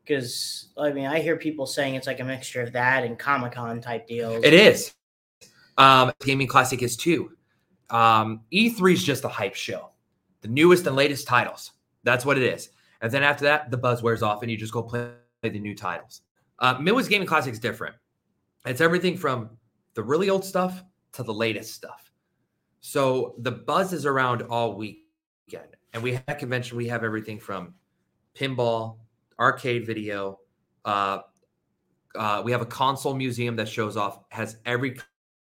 Speaker 1: because i mean i hear people saying it's like a mixture of that and comic-con type deals
Speaker 2: It is. Um, Gaming Classic is too. Um, E3 is just a hype show, the newest and latest titles. That's what it is. And then after that, the buzz wears off, and you just go play the new titles. Uh, Midwest Gaming Classic is different. It's everything from the really old stuff to the latest stuff. So the buzz is around all weekend, and we have convention. We have everything from pinball, arcade video, Uh, uh, we have a console museum that shows off has every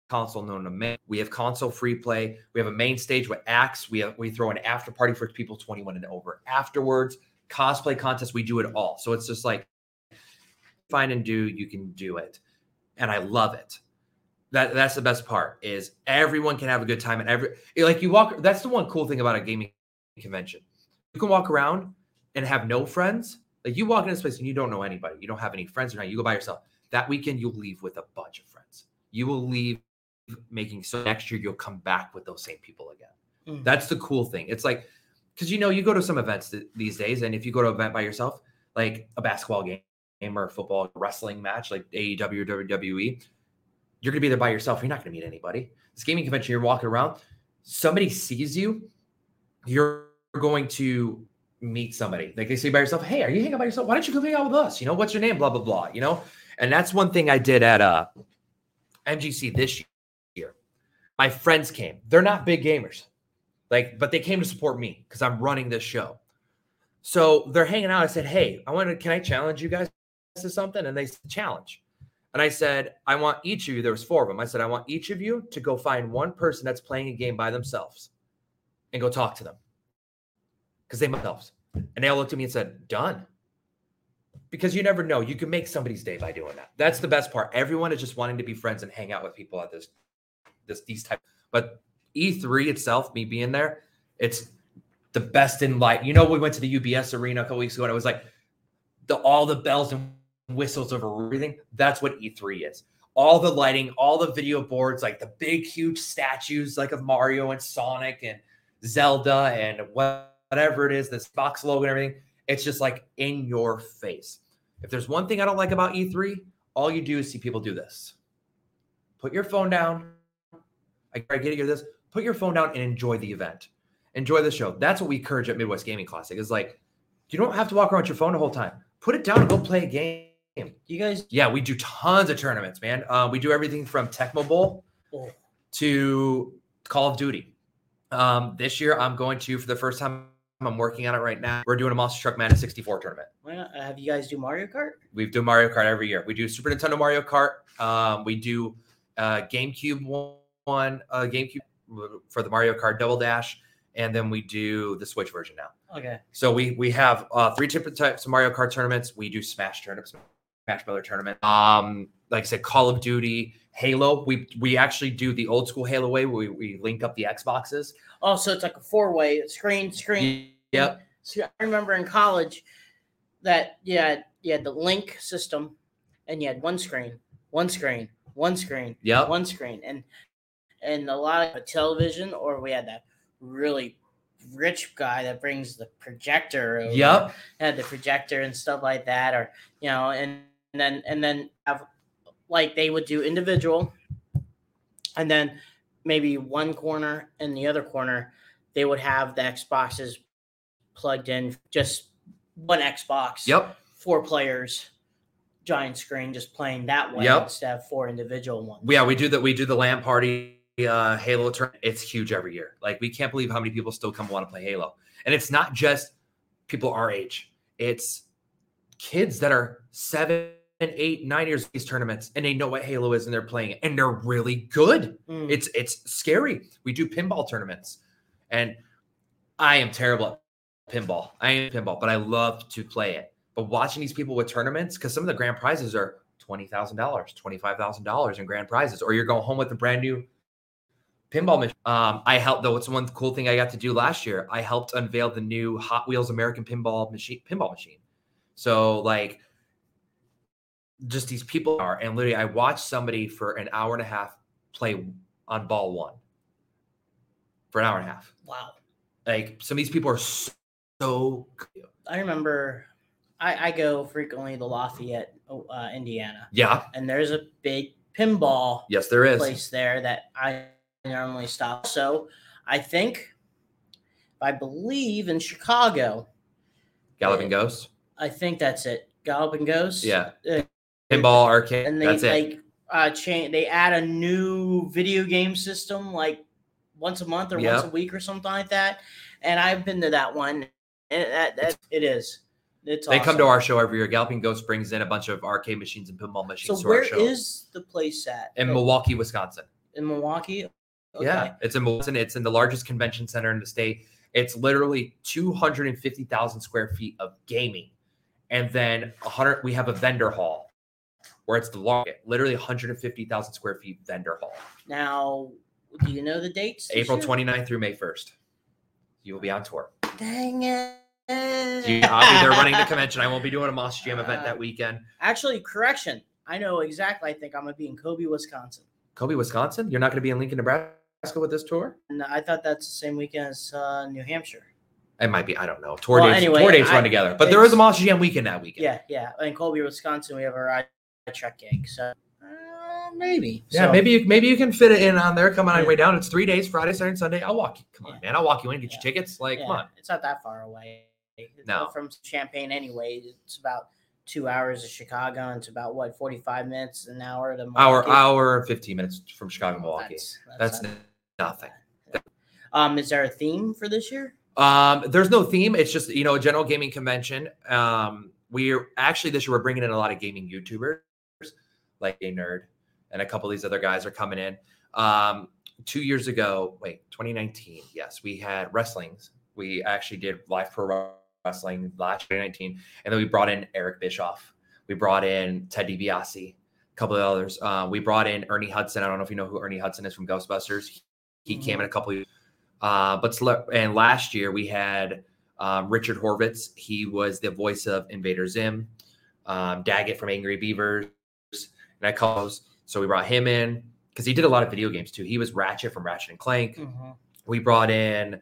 Speaker 2: console known to man. We have console free play. We have a main stage with acts. We have we throw an after party for people 21 and over. Afterwards, cosplay contest. We do it all. So it's just like find and do. You can do it, and I love it. That that's the best part is everyone can have a good time and every like you walk. That's the one cool thing about a gaming convention. You can walk around and have no friends. Like you walk in this place and you don't know anybody. You don't have any friends or not. You go by yourself. That weekend you'll leave with a bunch of friends. You will leave making so next year you'll come back with those same people again.
Speaker 1: Mm.
Speaker 2: That's the cool thing. It's like because you know you go to some events th- these days, and if you go to an event by yourself, like a basketball game or football wrestling match, like AEW WWE, you're gonna be there by yourself. You're not gonna meet anybody. This gaming convention, you're walking around, somebody sees you, you're going to meet somebody. Like they say by yourself, hey, are you hanging out by yourself? Why don't you come hang out with us? You know, what's your name? Blah blah blah. You know, and that's one thing I did at uh MGC this year. My friends came. They're not big gamers. Like, but they came to support me because I'm running this show. So they're hanging out. I said, Hey, I want to, can I challenge you guys to something? And they said, challenge. And I said, I want each of you, there was four of them. I said, I want each of you to go find one person that's playing a game by themselves and go talk to them. Because they themselves. And they all looked at me and said, Done. Because you never know. You can make somebody's day by doing that. That's the best part. Everyone is just wanting to be friends and hang out with people at this, this these type. But E3 itself, me being there, it's the best in light. You know, we went to the UBS arena a couple weeks ago and it was like the all the bells and whistles over everything. That's what E3 is. All the lighting, all the video boards, like the big, huge statues like of Mario and Sonic and Zelda and whatever it is, this box logo and everything. It's just like in your face. If there's one thing I don't like about E3, all you do is see people do this. Put your phone down. I, I get it, you're this. Put your phone down and enjoy the event. Enjoy the show. That's what we encourage at Midwest Gaming Classic. Is like you don't have to walk around with your phone the whole time. Put it down and go play a game.
Speaker 1: You guys,
Speaker 2: Yeah, we do tons of tournaments, man. Uh, we do everything from Tecmo Bowl
Speaker 1: oh,
Speaker 2: to Call of Duty. Um, this year, I'm going to for the first time. I'm working on it right now. We're doing a Monster Truck Madness 64 tournament.
Speaker 1: why not have you guys do Mario Kart?
Speaker 2: We do Mario Kart every year. We do Super Nintendo Mario Kart. Um, we do uh, GameCube one, uh, GameCube for the Mario Kart Double Dash, and then we do the Switch version now.
Speaker 1: Okay.
Speaker 2: So we we have uh, three different types of Mario Kart tournaments. We do Smash tournaments, Smash Brother tournament. Um, like I said, Call of Duty, Halo. We we actually do the old school Halo way. Where we we link up the Xboxes.
Speaker 1: Oh, so it's like a four way screen, screen.
Speaker 2: Yep.
Speaker 1: So I remember in college that yeah, you had the link system and you had one screen, one screen, one screen,
Speaker 2: Yep.
Speaker 1: one screen. And and a lot of television, or we had that really rich guy that brings the projector over.
Speaker 2: Yep.
Speaker 1: Had the projector and stuff like that, or you know, and then and then have like they would do individual and then maybe one corner and the other corner they would have the Xboxes plugged in, just one Xbox.
Speaker 2: Yep.
Speaker 1: Four players, giant screen, just playing that one
Speaker 2: Yep.
Speaker 1: instead of four individual ones.
Speaker 2: Yeah, we do that. We do the LAN party uh, Halo tournament. It's huge every year. Like we can't believe how many people still come want to play Halo. And it's not just people our age. It's kids that are seven, eight, nine years of these tournaments, and they know what Halo is, and they're playing it, and they're really good.
Speaker 1: Mm.
Speaker 2: It's it's scary. We do pinball tournaments, and I am terrible at pinball. I am pinball, but I love to play it. But watching these people with tournaments, because some of the grand prizes are twenty thousand dollars, twenty five thousand dollars in grand prizes, or you're going home with a brand new pinball machine. Um, I helped though. It's one cool thing I got to do last year. I helped unveil the new Hot Wheels American Pinball machine. Pinball machine. So like, just these people are, and literally, I watched somebody for an hour and a half play on ball one for an hour and a half.
Speaker 1: wow.
Speaker 2: Like some of these people are so, so.
Speaker 1: I remember I, I go frequently to Lafayette, uh, Indiana,
Speaker 2: yeah.
Speaker 1: and there's a big pinball
Speaker 2: Yes, there is.
Speaker 1: place there that I normally stop. So I think, I believe in Chicago,
Speaker 2: Galloping Ghost.
Speaker 1: I think that's it. Galloping Ghost.
Speaker 2: Yeah.
Speaker 1: Uh,
Speaker 2: Pinball arcade.
Speaker 1: and they
Speaker 2: That's it.
Speaker 1: like uh change they add a new video game system like once a month or once a week or something like that and i've been to that one and that, that it is It's
Speaker 2: They come to our show every year. Galloping Ghost brings in a bunch of arcade machines and pinball
Speaker 1: So
Speaker 2: machines to
Speaker 1: where
Speaker 2: our show
Speaker 1: is the place at?
Speaker 2: in Milwaukee, Wisconsin.
Speaker 1: in Milwaukee. Okay.
Speaker 2: Yeah, it's in Wilson. It's in the largest convention center in the state. It's literally 250,000 square feet of gaming. And then 100 we have a vendor hall where it's the largest, literally 150,000 square feet vendor hall.
Speaker 1: Now, do you know the dates?
Speaker 2: April
Speaker 1: year?
Speaker 2: 29th through May 1st. You will be on tour.
Speaker 1: Dang it.
Speaker 2: You- I'll be there running the convention. I won't be doing a Monster Jam event
Speaker 1: Uh,
Speaker 2: that weekend.
Speaker 1: Actually, correction. I know exactly. I think I'm gonna be in Colby, Wisconsin.
Speaker 2: Colby, Wisconsin. You're not going to be in Lincoln, Nebraska with this tour?
Speaker 1: And I thought that's the same weekend as uh, New Hampshire.
Speaker 2: It might be. I don't know. Tour
Speaker 1: Well,
Speaker 2: dates.
Speaker 1: anyway,
Speaker 2: tour dates
Speaker 1: I-
Speaker 2: run together, but there is a Monster Jam weekend that weekend.
Speaker 1: Yeah, yeah. In Colby, Wisconsin, we have a truck gig. So uh, maybe.
Speaker 2: Yeah,
Speaker 1: So,
Speaker 2: maybe you maybe you can fit it in on there. Come on
Speaker 1: Yeah.
Speaker 2: your way down. It's three days: Friday, Saturday, and Sunday. I'll walk you. Come on,
Speaker 1: Yeah.
Speaker 2: man. I'll walk you in. Get
Speaker 1: Yeah.
Speaker 2: your tickets. Like, come on.
Speaker 1: It's not that far away.
Speaker 2: No.
Speaker 1: From Champaign anyway. It's about two hours of Chicago. And it's about what, 45 minutes, an hour to
Speaker 2: Hour,
Speaker 1: Milwaukee?
Speaker 2: hour, and fifteen minutes from Chicago,
Speaker 1: Well,
Speaker 2: Milwaukee.
Speaker 1: That's,
Speaker 2: That's
Speaker 1: not-
Speaker 2: nothing.
Speaker 1: um. Is there a theme for this year?
Speaker 2: Um, there's no theme. It's just you know a general gaming convention. Um, we're actually this year we're bringing in a lot of gaming YouTubers, like a nerd, and a couple of these other guys are coming in. Um, two years ago, wait, 2019. Yes, we had wrestlings. We actually did live pro wrestling last 2019, and then we brought in Eric Bischoff. We brought in Ted DiBiase, a couple of others. Uh, we brought in Ernie Hudson. I don't know if you know who Ernie Hudson is from Ghostbusters. He came in a couple of uh, but and last year we had um, Richard Horvitz. He was the voice of Invader Zim, um, Daggett from Angry Beavers, and I calls. So we brought him in because he did a lot of video games too. He was Ratchet from Ratchet and Clank.
Speaker 1: Mhm.
Speaker 2: We brought in,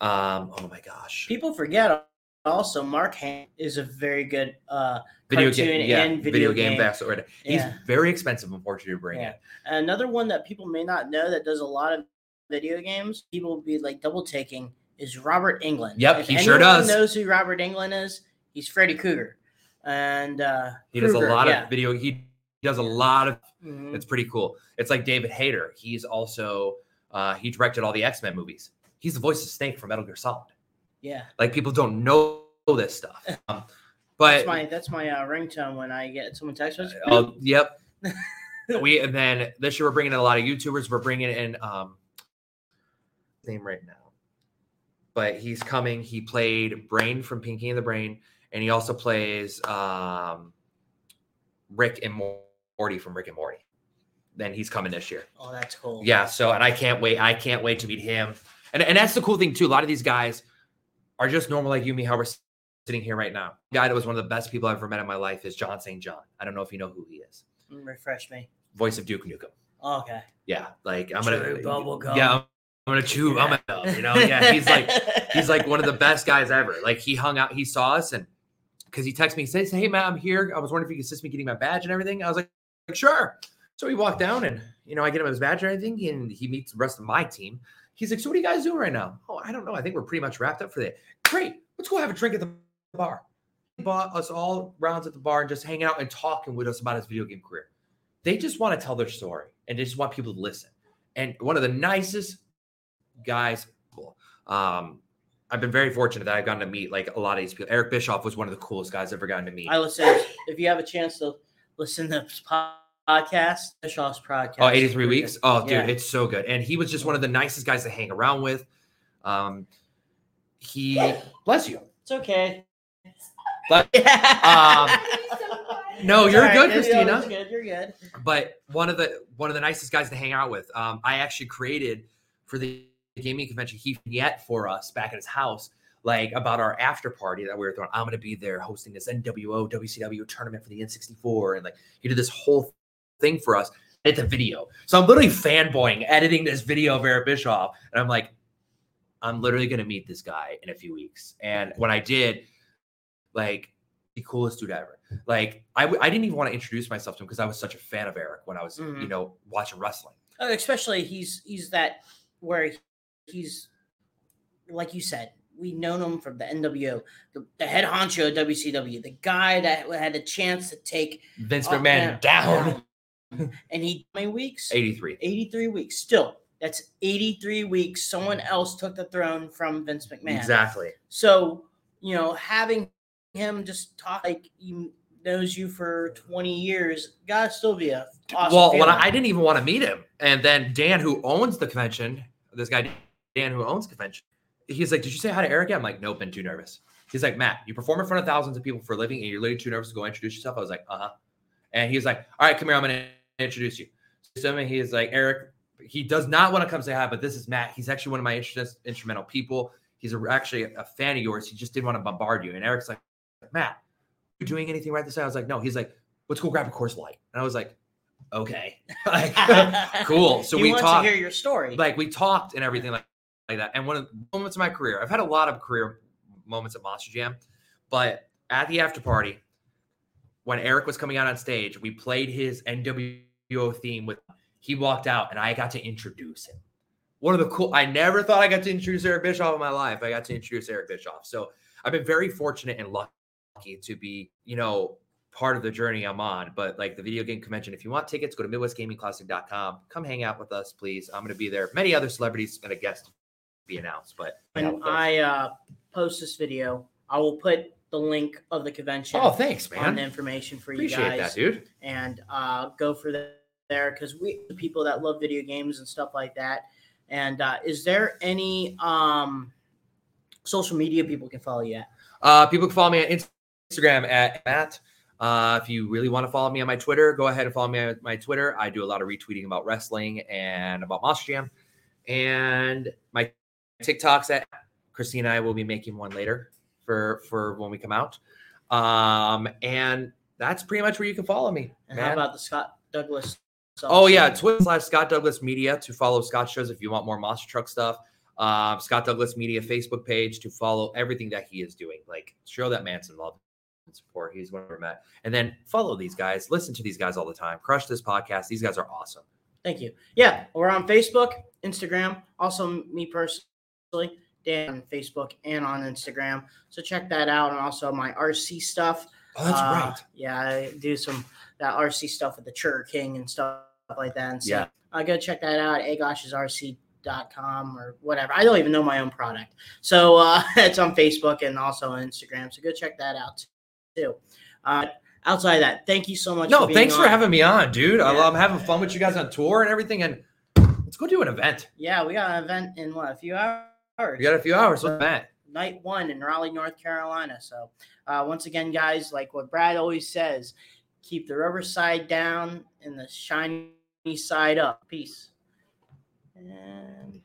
Speaker 2: um, oh my gosh,
Speaker 1: People forget also Mark Ham is a very good uh
Speaker 2: video game, yeah,
Speaker 1: and
Speaker 2: video,
Speaker 1: video
Speaker 2: game,
Speaker 1: game.
Speaker 2: He's
Speaker 1: Yeah.
Speaker 2: very expensive, unfortunately, to bring
Speaker 1: Yeah.
Speaker 2: in.
Speaker 1: Another one that people may not know that does a lot of video games, people will be like double taking, is Robert Englund.
Speaker 2: Yep,
Speaker 1: If
Speaker 2: he sure does.
Speaker 1: knows who Robert Englund is, he's Freddy Krueger. And uh
Speaker 2: He does a lot
Speaker 1: yeah.
Speaker 2: of video. He does a lot of
Speaker 1: Mhm.
Speaker 2: It's pretty cool. It's like David Hayter. He's also uh, he directed all the X Men movies. He's the voice of Snake from Metal Gear Solid.
Speaker 1: Yeah.
Speaker 2: Like people don't know this stuff. Um,
Speaker 1: That's
Speaker 2: but
Speaker 1: my that's my uh, ringtone when I get someone text us.
Speaker 2: uh, yep. we and then this year we're bringing in a lot of YouTubers. We're bringing in um name right now, but he's coming. He played Brain from Pinky and the Brain, and he also plays um Rick and Morty from Rick and Morty. Then he's coming this year.
Speaker 1: oh, that's cool.
Speaker 2: Yeah, so and I can't wait. I can't wait to meet him. And and that's the cool thing too. A lot of these guys are just normal like you and me, how we're sitting here right now. The guy that was one of the best people I've ever met in my life is John St. John. I don't know if you know who he is.
Speaker 1: Refresh me.
Speaker 2: Voice of Duke Nukem.
Speaker 1: Oh, okay.
Speaker 2: Yeah, like I'm gonna
Speaker 1: Chew bubble gum.
Speaker 2: Yeah, I'm, I'm gonna chew. I'm gonna, you know, yeah. He's like he's like one of the best guys ever. Like he hung out, he saw us, and because he texted me, he says, "Hey man, I'm here. I was wondering if you could assist me getting my badge and everything." I was like, "Sure." So we walk down, and you know, I get him his badge and everything, and he meets the rest of my team. He's like, "So what are you guys doing right now?" Oh, I don't know. I think we're pretty much wrapped up for the day. Great. Let's go have a drink at the bar. He bought us all rounds at the bar and just hanging out and talking with us about his video game career. They just want to tell their story and they just want people to listen. And one of the nicest guys. Um, I've been very fortunate that I've gotten to meet like a lot of these people. Eric Bischoff was one of the coolest guys I've ever gotten to meet.
Speaker 1: I listen if you have a chance to listen to this po- podcast, Bischoff's podcast.
Speaker 2: Oh, 83
Speaker 1: pretty
Speaker 2: weeks.
Speaker 1: good.
Speaker 2: Oh, dude,
Speaker 1: Yeah.
Speaker 2: it's so good. And he was just one of the nicest guys to hang around with. Um, he bless you.
Speaker 1: It's okay.
Speaker 2: But
Speaker 1: um,
Speaker 2: no, you're good, Christina.
Speaker 1: You're good. You're good.
Speaker 2: but one of the one of the nicest guys to hang out with. Um, I actually created for the gaming convention he yet for us back at his house, like about our after party that we were throwing. I'm gonna be there hosting this NWO WCW tournament for the N64, and like he did this whole thing for us. It's a video, so I'm literally fanboying editing this video of Eric Bischoff, and I'm like, I'm literally gonna meet this guy in a few weeks. And when I did, like the coolest dude ever. Like I, w- I didn't even want to introduce myself to him because I was such a fan of Eric when I was, you
Speaker 1: Mhm.
Speaker 2: know, watching wrestling.
Speaker 1: Uh, especially he's he's that where he's like you said. We known him from the NWO, the, the head honcho of WCW, the guy that had a chance to take
Speaker 2: Vince
Speaker 1: Oh,
Speaker 2: McMahon
Speaker 1: yeah.
Speaker 2: down.
Speaker 1: and he how many weeks?
Speaker 2: 83.
Speaker 1: 83 weeks. Still, that's 83 weeks. Someone else took the throne from Vince McMahon.
Speaker 2: Exactly.
Speaker 1: So, you know, having him just talk like he knows you for 20 years. Gotta still be a awesome
Speaker 2: well, when. I, I didn't even want to meet him, and then Dan, who owns the convention, this guy Dan, who owns convention, he's like, "Did you say hi to Eric?" I'm like, "Nope, been too nervous." He's like, "Matt, you perform in front of thousands of people for a living, and you're literally too nervous to go introduce yourself." I was like, "Uh huh," and he's like, "All right, come here, I'm gonna introduce you." So he's like, "Eric." He does not want to come say hi, but this is Matt. He's actually one of my interest, instrumental people. He's a, actually a fan of yours. He just didn't want to bombard you. And Eric's like, Matt, you doing anything right this time? I was like, no. He's like, let's go grab a Coors Light. And I was like, okay, like, cool. So
Speaker 1: he
Speaker 2: we talked,
Speaker 1: to hear your story.
Speaker 2: like we talked and everything like, like that. And one of the moments of my career, I've had a lot of career moments at Monster Jam, but at the after party, when Eric was coming out on stage, we played his NWO theme with. He walked out, and I got to introduce him. One of the cool. I never thought I got to introduce Eric Bischoff in my life. I got to introduce Eric Bischoff. So I've been very fortunate and lucky to be, you know, part of the journey I'm on. But like the video game convention, if you want tickets, go to MidwestGamingClassic.com. Come hang out with us, please. I'm going to be there. Many other celebrities and a guest be announced. But
Speaker 1: when I uh, post this video, I will put the link of the convention
Speaker 2: oh, thanks,
Speaker 1: on the
Speaker 2: man.
Speaker 1: information for
Speaker 2: Appreciate
Speaker 1: you guys.
Speaker 2: that, dude.
Speaker 1: and uh, go for the, there because we the people that love video games and stuff like that. And uh, is there any um, social media people can follow you at?
Speaker 2: Uh, people can follow me on Instagram at Matt. Uh, if you really want to follow me on my Twitter, go ahead and follow me on my Twitter. I do a lot of retweeting about wrestling and about Monster Jam. And my TikToks at Christine and I will be making one later for for when we come out. Um, and that's pretty much where you can follow me.
Speaker 1: And how about the Scott Douglas?
Speaker 2: Oh yeah, Twitter slash Scott Douglas Media to follow Scott shows if you want more monster truck stuff. Um, Scott Douglas Media Facebook page to follow everything that he is doing. Like show that man some love and support. He's one of our met. And then follow these guys. Listen to these guys all the time. Crush this podcast. These guys are awesome.
Speaker 1: Thank you. Yeah, we're on Facebook, Instagram, also me personally, Dan on Facebook and on Instagram. So check that out, and also my RC stuff.
Speaker 2: Oh, that's
Speaker 1: Uh,
Speaker 2: right.
Speaker 1: Yeah, I do some that RC stuff with the Churr King and stuff like that. And so
Speaker 2: Yeah.
Speaker 1: uh, go check that out. agoshsrc.com or whatever. I don't even know my own product. So uh, it's on Facebook and also on Instagram. So go check that out too. Uh, outside of that, thank you so much.
Speaker 2: No,
Speaker 1: being
Speaker 2: thanks for having me on, dude. I
Speaker 1: Yeah.
Speaker 2: love having fun with you guys on tour and everything. And let's go do an event.
Speaker 1: Yeah, we got an event in what a few hours.
Speaker 2: We got a few hours with Matt.
Speaker 1: night one in Raleigh, North Carolina. So, uh, once again, guys, like what Brad always says, keep the rubber side down and the shiny side up. Peace. And